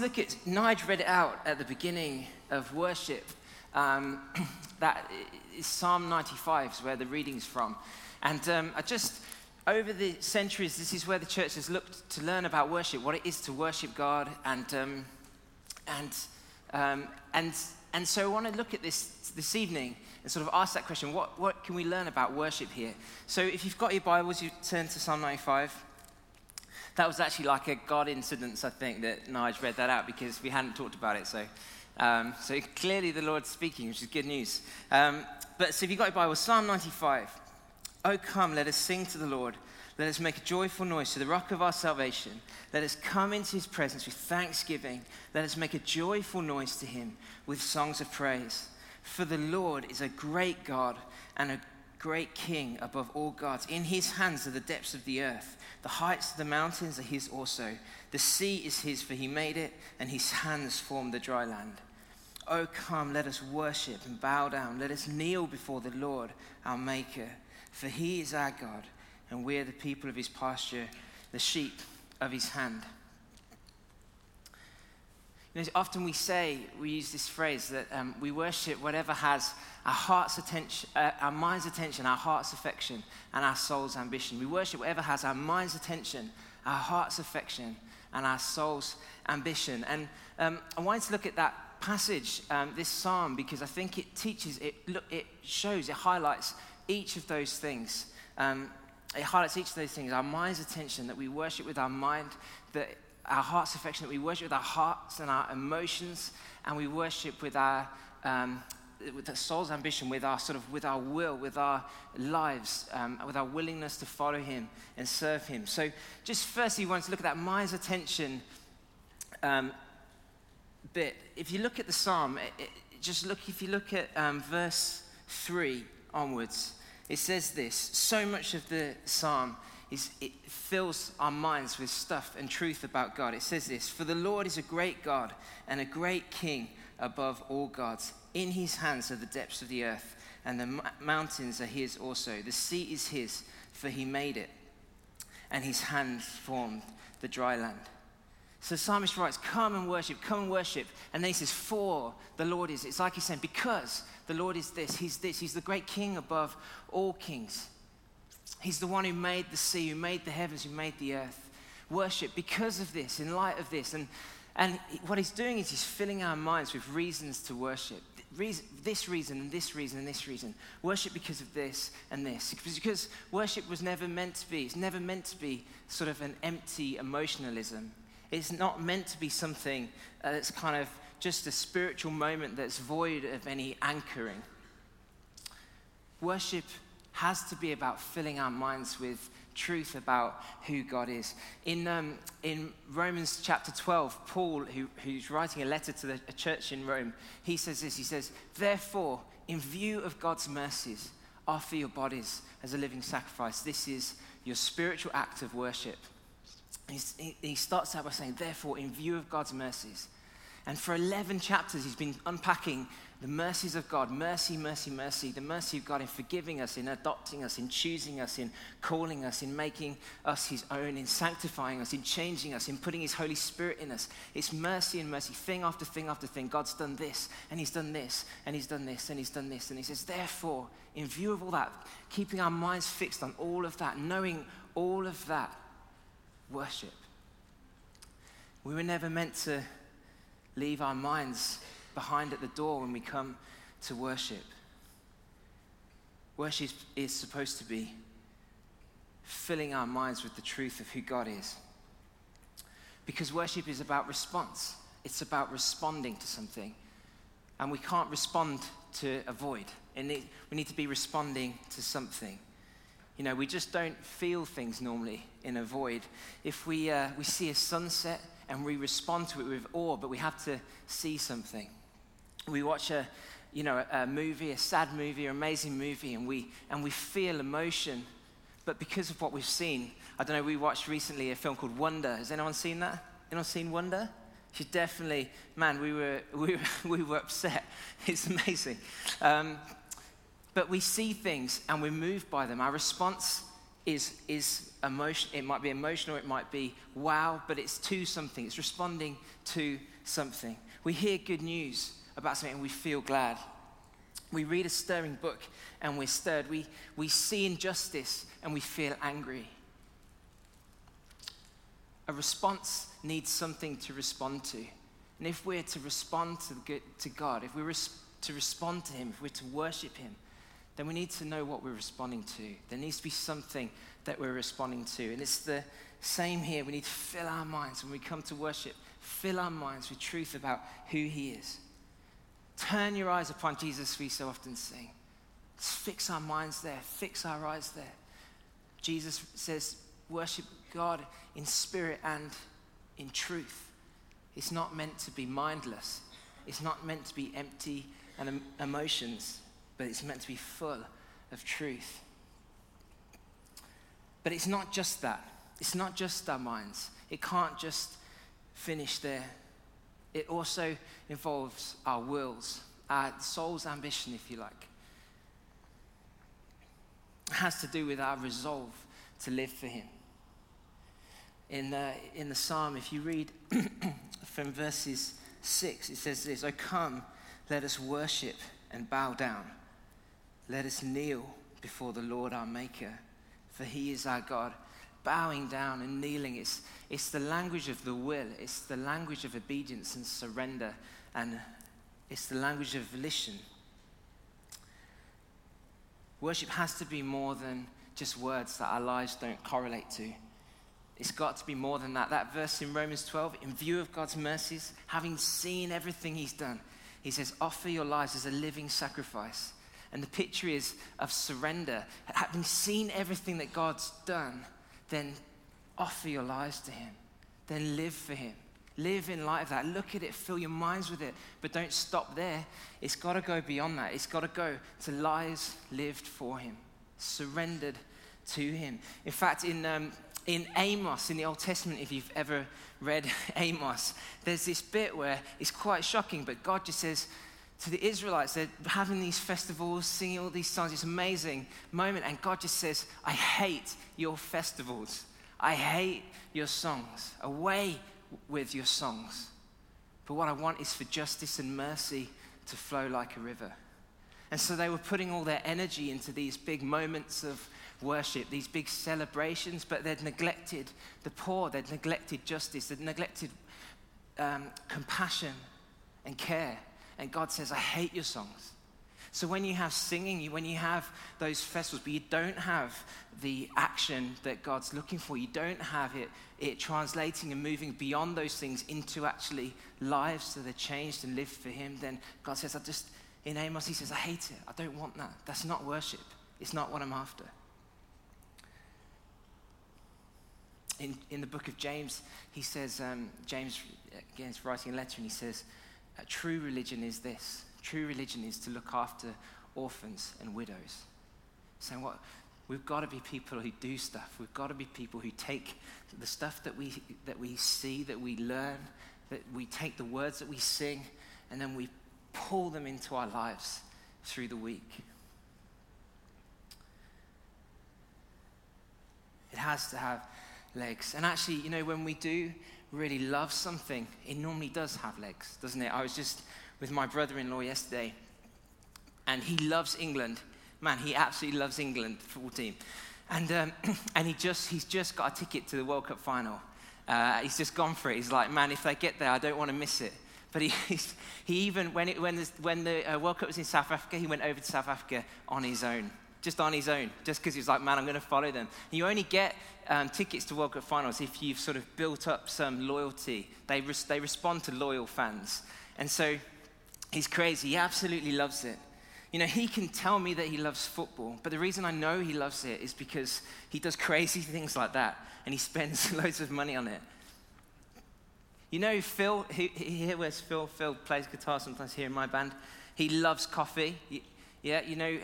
look at, Nigel read it out at the beginning of worship. Um, that is Psalm 95 is where the reading's from. And um, I just, over the centuries, this is where the church has looked to learn about worship, what it is to worship God. And, um, and, um, and, and so I want to look at this this evening and sort of ask that question what, what can we learn about worship here? So if you've got your Bibles, you turn to Psalm 95. That was actually like a God incident, I think, that Nige read that out because we hadn't talked about it. So, um, so clearly the Lord's speaking, which is good news. Um, but so if you've got your Bible, Psalm 95. Oh, come, let us sing to the Lord. Let us make a joyful noise to the rock of our salvation. Let us come into his presence with thanksgiving. Let us make a joyful noise to him with songs of praise. For the Lord is a great God and a great king above all gods. In his hands are the depths of the earth. The heights of the mountains are his also. The sea is his, for he made it, and his hands formed the dry land. Oh, come, let us worship and bow down. Let us kneel before the Lord, our Maker. For he is our God, and we are the people of his pasture, the sheep of his hand. You know, often we say, we use this phrase that um, we worship whatever has our heart's attention, uh, our mind's attention, our heart's affection, and our soul's ambition. We worship whatever has our mind's attention, our heart's affection, and our soul's ambition. And um, I wanted to look at that passage, um, this psalm, because I think it teaches, it, look, it shows, it highlights each of those things. Um, it highlights each of those things our mind's attention, that we worship with our mind, that our heart's affection, that we worship with our hearts and our emotions, and we worship with our um, with the soul's ambition, with our sort of with our will, with our lives, um, with our willingness to follow Him and serve Him. So, just firstly, we want to look at that mind's attention um, bit. If you look at the psalm, it, it, just look. If you look at um, verse three onwards, it says this. So much of the psalm is it fills our minds with stuff and truth about God. It says this For the Lord is a great God and a great King above all gods. In his hands are the depths of the earth, and the mountains are his also. The sea is his, for he made it, and his hands formed the dry land. So psalmist writes, Come and worship, come and worship. And then he says, For the Lord is. It's like he's saying, Because the Lord is this, he's this, he's the great king above all kings. He's the one who made the sea, who made the heavens, who made the earth. Worship because of this, in light of this. And, and what he's doing is he's filling our minds with reasons to worship. Reason, this reason, and this reason, and this reason. Worship because of this and this. Because worship was never meant to be, it's never meant to be sort of an empty emotionalism. It's not meant to be something uh, that's kind of just a spiritual moment that's void of any anchoring. Worship has to be about filling our minds with truth about who God is. In, um, in Romans chapter 12, Paul, who, who's writing a letter to the, a church in Rome, he says this He says, Therefore, in view of God's mercies, offer your bodies as a living sacrifice. This is your spiritual act of worship. He, he starts out by saying, Therefore, in view of God's mercies, and for 11 chapters, he's been unpacking the mercies of God mercy, mercy, mercy. The mercy of God in forgiving us, in adopting us, in choosing us, in calling us, in making us his own, in sanctifying us, in changing us, in putting his Holy Spirit in us. It's mercy and mercy, thing after thing after thing. God's done this, and he's done this, and he's done this, and he's done this. And he says, therefore, in view of all that, keeping our minds fixed on all of that, knowing all of that, worship. We were never meant to leave our minds behind at the door when we come to worship. Worship is supposed to be filling our minds with the truth of who God is. Because worship is about response, it's about responding to something. And we can't respond to avoid. we need to be responding to something. You know, we just don't feel things normally in a void. If we, uh, we see a sunset and we respond to it with awe, but we have to see something we watch a, you know, a movie, a sad movie, or amazing movie, and we, and we feel emotion. But because of what we've seen, I don't know, we watched recently a film called Wonder. Has anyone seen that? Anyone seen Wonder? She's definitely, man, we were, we were, we were upset. It's amazing. Um, but we see things and we're moved by them. Our response is, is emotion, it might be emotional, it might be wow, but it's to something. It's responding to something. We hear good news about something and we feel glad. We read a stirring book and we're stirred. We, we see injustice and we feel angry. A response needs something to respond to. And if we're to respond to, to God, if we're to respond to Him, if we're to worship Him, then we need to know what we're responding to. There needs to be something that we're responding to. And it's the same here. We need to fill our minds when we come to worship, fill our minds with truth about who He is. Turn your eyes upon Jesus, we so often sing. Let's fix our minds there, fix our eyes there. Jesus says, worship God in spirit and in truth. It's not meant to be mindless, it's not meant to be empty and emotions but it's meant to be full of truth. But it's not just that. It's not just our minds. It can't just finish there. It also involves our wills, our soul's ambition, if you like. It has to do with our resolve to live for Him. In the, in the psalm, if you read from verses 6, it says this Oh, come, let us worship and bow down. Let us kneel before the Lord our Maker, for he is our God. Bowing down and kneeling, it's, it's the language of the will, it's the language of obedience and surrender, and it's the language of volition. Worship has to be more than just words that our lives don't correlate to. It's got to be more than that. That verse in Romans 12, in view of God's mercies, having seen everything He's done, He says, offer your lives as a living sacrifice and the picture is of surrender. Having seen everything that God's done, then offer your lives to Him. Then live for Him. Live in light of that. Look at it, fill your minds with it, but don't stop there. It's got to go beyond that. It's got to go to lives lived for Him, surrendered to Him. In fact, in, um, in Amos, in the Old Testament, if you've ever read Amos, there's this bit where it's quite shocking, but God just says, to the Israelites. They're having these festivals, singing all these songs. It's amazing moment. And God just says, I hate your festivals. I hate your songs. Away with your songs. But what I want is for justice and mercy to flow like a river. And so they were putting all their energy into these big moments of worship, these big celebrations, but they'd neglected the poor, they'd neglected justice, they'd neglected um, compassion and care. And God says, I hate your songs. So when you have singing, when you have those festivals, but you don't have the action that God's looking for, you don't have it, it translating and moving beyond those things into actually lives that are changed and lived for Him, then God says, I just, in Amos, He says, I hate it. I don't want that. That's not worship. It's not what I'm after. In, in the book of James, he says, um, James, again, is writing a letter, and he says, true religion is this true religion is to look after orphans and widows. Saying what? We've got to be people who do stuff. We've got to be people who take the stuff that we, that we see, that we learn, that we take the words that we sing, and then we pull them into our lives through the week. It has to have legs. And actually, you know, when we do really loves something, it normally does have legs, doesn't it? I was just with my brother in law yesterday, and he loves England. Man, he absolutely loves England football team. And, um, and he just, he's just got a ticket to the World Cup final. Uh, he's just gone for it. He's like, man, if they get there, I don't want to miss it. But he, he even, when, it, when, the, when the uh, World Cup was in South Africa, he went over to South Africa on his own just on his own, just because he's like, man, I'm going to follow them. You only get um, tickets to World Cup finals if you've sort of built up some loyalty. They, res- they respond to loyal fans. And so he's crazy. He absolutely loves it. You know, he can tell me that he loves football, but the reason I know he loves it is because he does crazy things like that and he spends loads of money on it. You know, Phil, here where's Phil? Phil plays guitar sometimes here in my band. He loves coffee. Yeah, you know,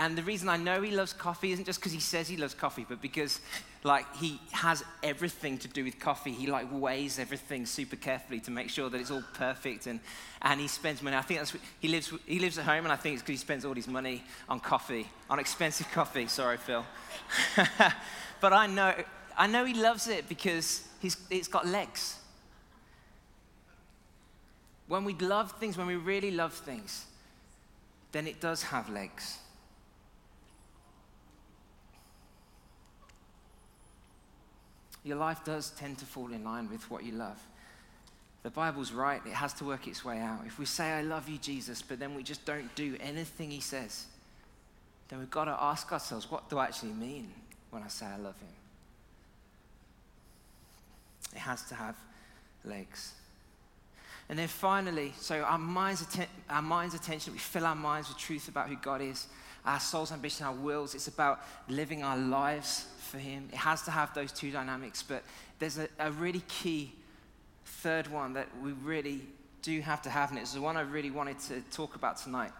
and the reason I know he loves coffee isn't just because he says he loves coffee, but because, like, he has everything to do with coffee. He, like, weighs everything super carefully to make sure that it's all perfect, and, and he spends money. I think that's, he lives, he lives at home, and I think it's because he spends all his money on coffee, on expensive coffee. Sorry, Phil. but I know, I know he loves it because he's, it's got legs. When we love things, when we really love things, then it does have legs. Your life does tend to fall in line with what you love. The Bible's right, it has to work its way out. If we say, I love you, Jesus, but then we just don't do anything he says, then we've got to ask ourselves, what do I actually mean when I say I love him? It has to have legs. And then finally, so our mind's, atten- our mind's attention, we fill our minds with truth about who God is, our soul's ambition, our wills. It's about living our lives for Him. It has to have those two dynamics, but there's a, a really key third one that we really do have to have, and it's the one I really wanted to talk about tonight.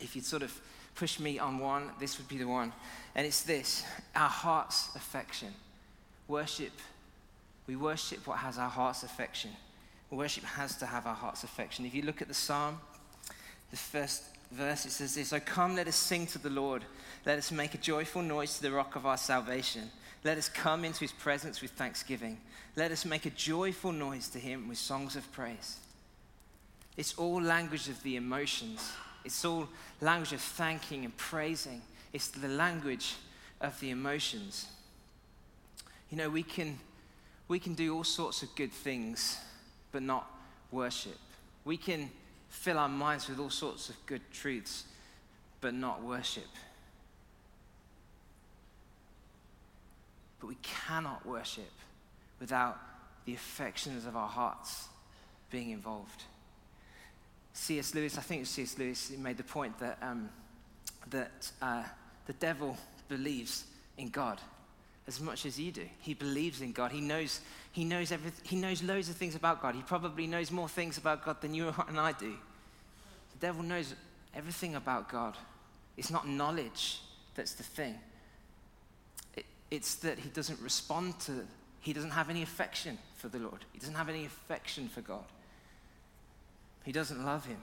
If you'd sort of push me on one, this would be the one. And it's this our heart's affection. Worship. We worship what has our heart's affection. Worship has to have our heart's affection. If you look at the psalm, the first verse, it says this So come, let us sing to the Lord. Let us make a joyful noise to the rock of our salvation. Let us come into his presence with thanksgiving. Let us make a joyful noise to him with songs of praise. It's all language of the emotions. It's all language of thanking and praising. It's the language of the emotions. You know, we can, we can do all sorts of good things but not worship. We can fill our minds with all sorts of good truths, but not worship. But we cannot worship without the affections of our hearts being involved. C.S. Lewis, I think C.S. Lewis, made the point that, um, that uh, the devil believes in God as much as you do. He believes in God. He knows, he knows everything. He knows loads of things about God. He probably knows more things about God than you and I do. The devil knows everything about God. It's not knowledge that's the thing. It, it's that he doesn't respond to, he doesn't have any affection for the Lord. He doesn't have any affection for God. He doesn't love him.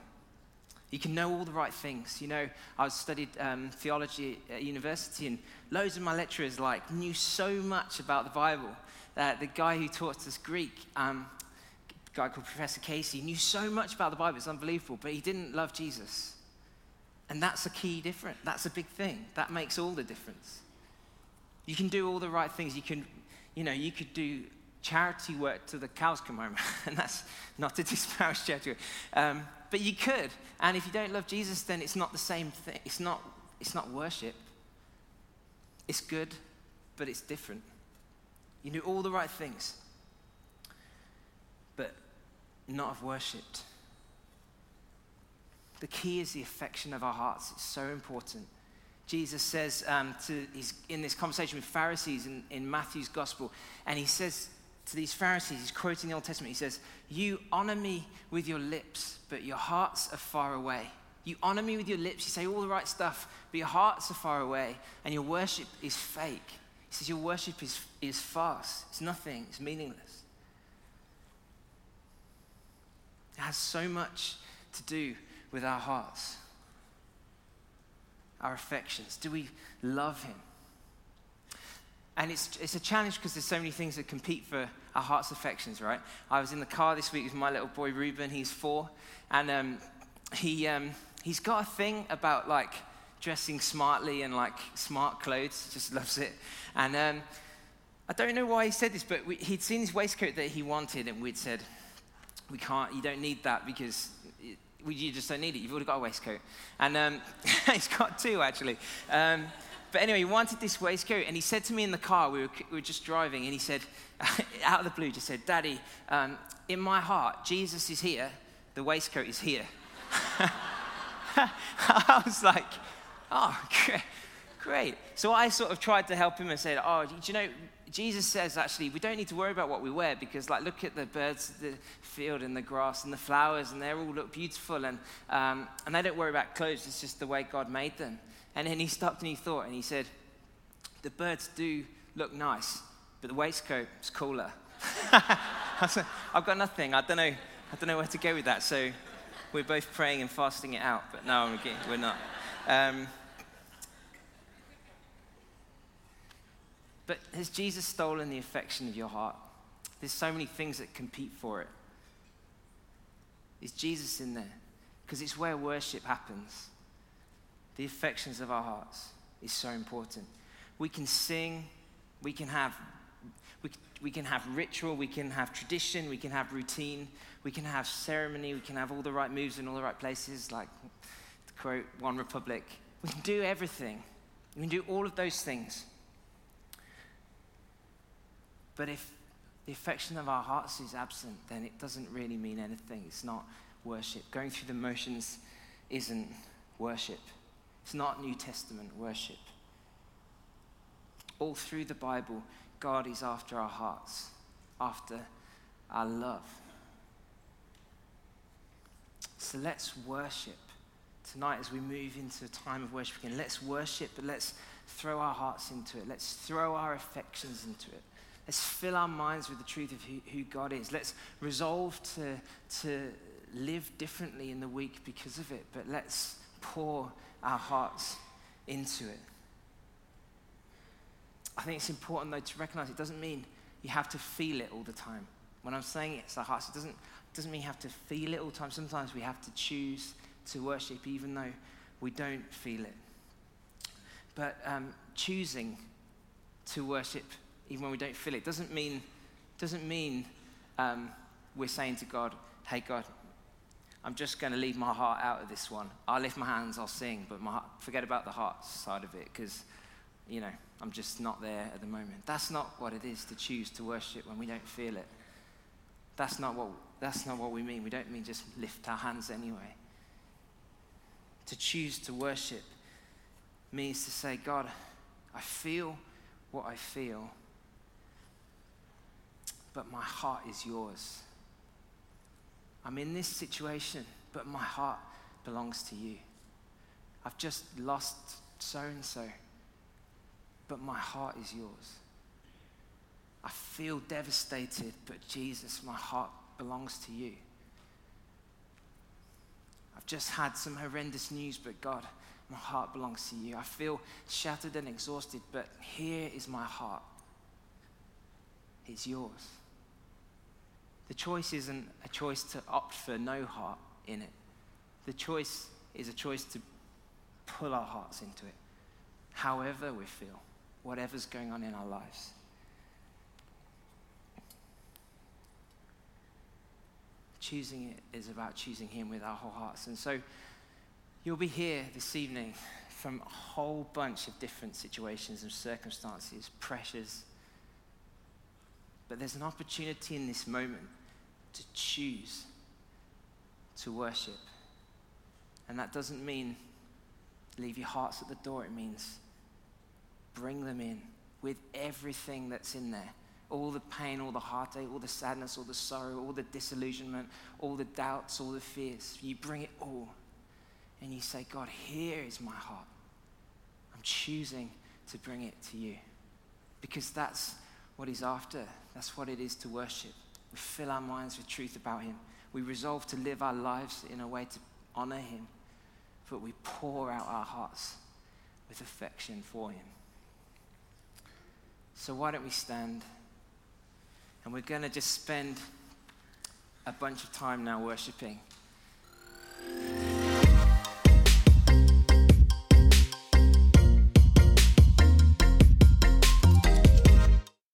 You can know all the right things. You know, I studied um, theology at university, and loads of my lecturers like knew so much about the Bible. Uh, the guy who taught us Greek, um, guy called Professor Casey, knew so much about the Bible. It's unbelievable, but he didn't love Jesus. And that's a key difference. That's a big thing. That makes all the difference. You can do all the right things. You can, you know, you could do charity work till the cows come home, and that's not to disparage charity work. Um, but you could. And if you don't love Jesus, then it's not the same thing. It's not, it's not worship. It's good, but it's different. You do all the right things, but not have worshipped. The key is the affection of our hearts. It's so important. Jesus says um, to, he's in this conversation with Pharisees in, in Matthew's gospel, and he says to these Pharisees, he's quoting the Old Testament, he says, You honor me with your lips, but your hearts are far away. You honor me with your lips, you say all the right stuff, but your hearts are far away, and your worship is fake. He says, Your worship is, is farce, it's nothing, it's meaningless. It has so much to do with our hearts, our affections. Do we love Him? And it's, it's a challenge because there's so many things that compete for our heart's affections, right? I was in the car this week with my little boy Ruben, he's four, and um, he, um, he's got a thing about like dressing smartly and like smart clothes, just loves it. And um, I don't know why he said this, but we, he'd seen his waistcoat that he wanted, and we'd said, We can't, you don't need that because it, you just don't need it. You've already got a waistcoat. And um, he's got two, actually. Um, but anyway, he wanted this waistcoat, and he said to me in the car, we were, we were just driving, and he said, out of the blue, just said, Daddy, um, in my heart, Jesus is here, the waistcoat is here. I was like, oh, Great. So I sort of tried to help him and said, Oh, do you know, Jesus says actually we don't need to worry about what we wear because, like, look at the birds, the field, and the grass, and the flowers, and they all look beautiful, and um, and they don't worry about clothes. It's just the way God made them. And then he stopped and he thought, and he said, The birds do look nice, but the waistcoat is cooler. I've got nothing. I don't know. I don't know where to go with that. So we're both praying and fasting it out. But no, we're not. Um, But has Jesus stolen the affection of your heart? There's so many things that compete for it. Is Jesus in there? Because it's where worship happens. The affections of our hearts is so important. We can sing, we can have we, we can have ritual, we can have tradition, we can have routine, we can have ceremony, we can have all the right moves in all the right places, like to quote One Republic. We can do everything. We can do all of those things. But if the affection of our hearts is absent, then it doesn't really mean anything. It's not worship. Going through the motions isn't worship. It's not New Testament worship. All through the Bible, God is after our hearts, after our love. So let's worship tonight as we move into a time of worship again. Let's worship, but let's throw our hearts into it. Let's throw our affections into it. Let's fill our minds with the truth of who, who God is. Let's resolve to, to live differently in the week because of it, but let's pour our hearts into it. I think it's important, though, to recognize it doesn't mean you have to feel it all the time. When I'm saying it's our hearts, it doesn't, doesn't mean you have to feel it all the time. Sometimes we have to choose to worship even though we don't feel it. But um, choosing to worship even when we don't feel it. Doesn't mean, doesn't mean um, we're saying to God, hey, God, I'm just going to leave my heart out of this one. I'll lift my hands, I'll sing, but my heart, forget about the heart side of it because, you know, I'm just not there at the moment. That's not what it is to choose to worship when we don't feel it. That's not what, that's not what we mean. We don't mean just lift our hands anyway. To choose to worship means to say, God, I feel what I feel but my heart is yours. I'm in this situation, but my heart belongs to you. I've just lost so and so, but my heart is yours. I feel devastated, but Jesus, my heart belongs to you. I've just had some horrendous news, but God, my heart belongs to you. I feel shattered and exhausted, but here is my heart. It's yours. The choice isn't a choice to opt for no heart in it. The choice is a choice to pull our hearts into it, however we feel, whatever's going on in our lives. Choosing it is about choosing Him with our whole hearts. And so you'll be here this evening from a whole bunch of different situations and circumstances, pressures, but there's an opportunity in this moment to choose to worship. And that doesn't mean leave your hearts at the door, it means bring them in with everything that's in there all the pain, all the heartache, all the sadness, all the sorrow, all the disillusionment, all the doubts, all the fears. You bring it all and you say, God, here is my heart. I'm choosing to bring it to you because that's what He's after. That's what it is to worship. We fill our minds with truth about Him. We resolve to live our lives in a way to honor Him, but we pour out our hearts with affection for Him. So, why don't we stand? And we're going to just spend a bunch of time now worshiping.